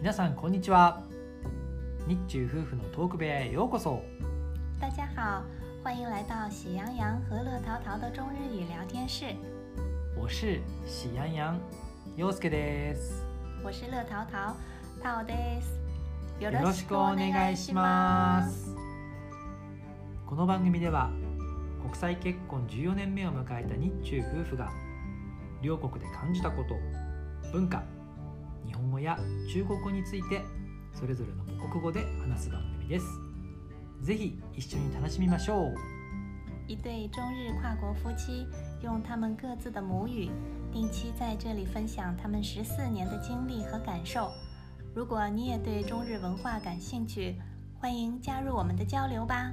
皆さんこんにちは。日中夫婦のトーク部屋へようこそ。大家好，欢迎来到喜羊羊和乐淘淘的中日语聊天室。我是喜羊羊陽介です。我是乐淘淘，淘です。よよろしくお願いします。この番組では国際結婚14年目を迎えた日中夫婦が両国で感じたこと文化日本語や中国語についてそれぞれの母国語で話す番組ですぜひ一緒に楽しみましょう一对中日跨国夫妻用他们各自的母语，定期在这里分享他们十四年的经历和感受。如果你也对中日文化感兴趣，欢迎加入我们的交流吧。